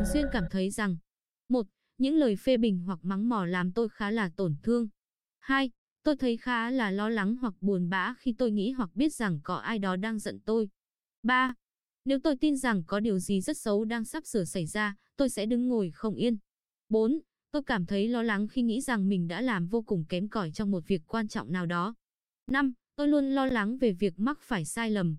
thường xuyên cảm thấy rằng một Những lời phê bình hoặc mắng mỏ làm tôi khá là tổn thương. 2. Tôi thấy khá là lo lắng hoặc buồn bã khi tôi nghĩ hoặc biết rằng có ai đó đang giận tôi. 3. Nếu tôi tin rằng có điều gì rất xấu đang sắp sửa xảy ra, tôi sẽ đứng ngồi không yên. 4. Tôi cảm thấy lo lắng khi nghĩ rằng mình đã làm vô cùng kém cỏi trong một việc quan trọng nào đó. 5. Tôi luôn lo lắng về việc mắc phải sai lầm.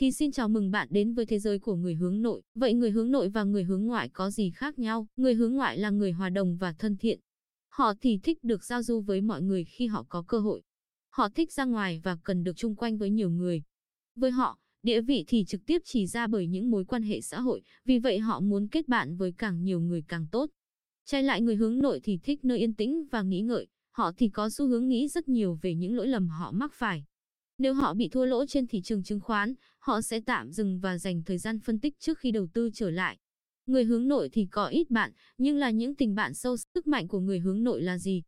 Thì xin chào mừng bạn đến với thế giới của người hướng nội. Vậy người hướng nội và người hướng ngoại có gì khác nhau? Người hướng ngoại là người hòa đồng và thân thiện. Họ thì thích được giao du với mọi người khi họ có cơ hội. Họ thích ra ngoài và cần được chung quanh với nhiều người. Với họ, địa vị thì trực tiếp chỉ ra bởi những mối quan hệ xã hội, vì vậy họ muốn kết bạn với càng nhiều người càng tốt. Trái lại người hướng nội thì thích nơi yên tĩnh và nghĩ ngợi, họ thì có xu hướng nghĩ rất nhiều về những lỗi lầm họ mắc phải. Nếu họ bị thua lỗ trên thị trường chứng khoán, họ sẽ tạm dừng và dành thời gian phân tích trước khi đầu tư trở lại. Người hướng nội thì có ít bạn, nhưng là những tình bạn sâu. Sức mạnh của người hướng nội là gì?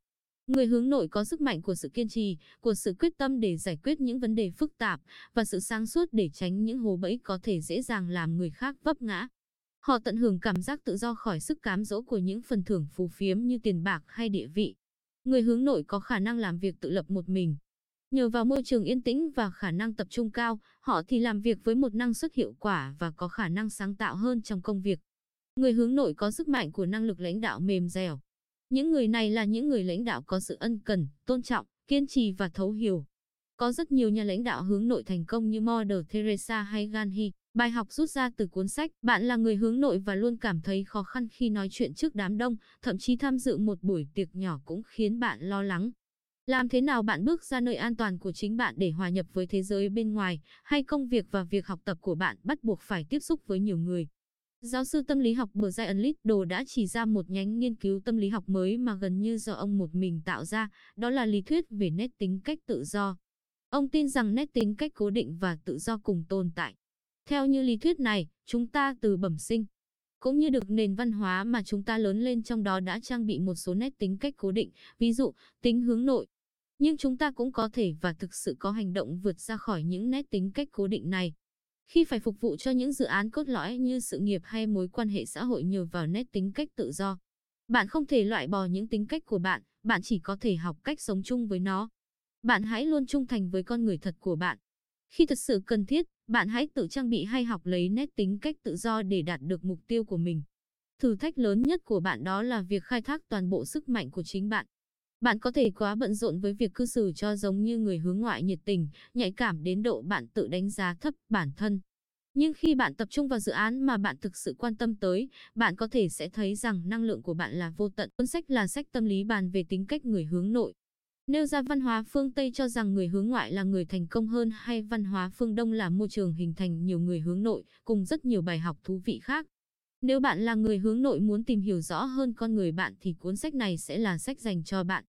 Người hướng nội có sức mạnh của sự kiên trì, của sự quyết tâm để giải quyết những vấn đề phức tạp và sự sáng suốt để tránh những hố bẫy có thể dễ dàng làm người khác vấp ngã. Họ tận hưởng cảm giác tự do khỏi sức cám dỗ của những phần thưởng phù phiếm như tiền bạc hay địa vị. Người hướng nội có khả năng làm việc tự lập một mình. Nhờ vào môi trường yên tĩnh và khả năng tập trung cao, họ thì làm việc với một năng suất hiệu quả và có khả năng sáng tạo hơn trong công việc. Người hướng nội có sức mạnh của năng lực lãnh đạo mềm dẻo. Những người này là những người lãnh đạo có sự ân cần, tôn trọng, kiên trì và thấu hiểu. Có rất nhiều nhà lãnh đạo hướng nội thành công như Mother Teresa hay Gandhi. Bài học rút ra từ cuốn sách, bạn là người hướng nội và luôn cảm thấy khó khăn khi nói chuyện trước đám đông, thậm chí tham dự một buổi tiệc nhỏ cũng khiến bạn lo lắng. Làm thế nào bạn bước ra nơi an toàn của chính bạn để hòa nhập với thế giới bên ngoài, hay công việc và việc học tập của bạn bắt buộc phải tiếp xúc với nhiều người? Giáo sư tâm lý học Brian Liddell đã chỉ ra một nhánh nghiên cứu tâm lý học mới mà gần như do ông một mình tạo ra, đó là lý thuyết về nét tính cách tự do. Ông tin rằng nét tính cách cố định và tự do cùng tồn tại. Theo như lý thuyết này, chúng ta từ bẩm sinh, cũng như được nền văn hóa mà chúng ta lớn lên trong đó đã trang bị một số nét tính cách cố định, ví dụ, tính hướng nội. Nhưng chúng ta cũng có thể và thực sự có hành động vượt ra khỏi những nét tính cách cố định này. Khi phải phục vụ cho những dự án cốt lõi như sự nghiệp hay mối quan hệ xã hội nhờ vào nét tính cách tự do, bạn không thể loại bỏ những tính cách của bạn, bạn chỉ có thể học cách sống chung với nó. Bạn hãy luôn trung thành với con người thật của bạn. Khi thật sự cần thiết, bạn hãy tự trang bị hay học lấy nét tính cách tự do để đạt được mục tiêu của mình. Thử thách lớn nhất của bạn đó là việc khai thác toàn bộ sức mạnh của chính bạn. Bạn có thể quá bận rộn với việc cư xử cho giống như người hướng ngoại nhiệt tình, nhạy cảm đến độ bạn tự đánh giá thấp bản thân. Nhưng khi bạn tập trung vào dự án mà bạn thực sự quan tâm tới, bạn có thể sẽ thấy rằng năng lượng của bạn là vô tận. Cuốn sách là sách tâm lý bàn về tính cách người hướng nội. Nêu ra văn hóa phương Tây cho rằng người hướng ngoại là người thành công hơn hay văn hóa phương Đông là môi trường hình thành nhiều người hướng nội, cùng rất nhiều bài học thú vị khác. Nếu bạn là người hướng nội muốn tìm hiểu rõ hơn con người bạn thì cuốn sách này sẽ là sách dành cho bạn.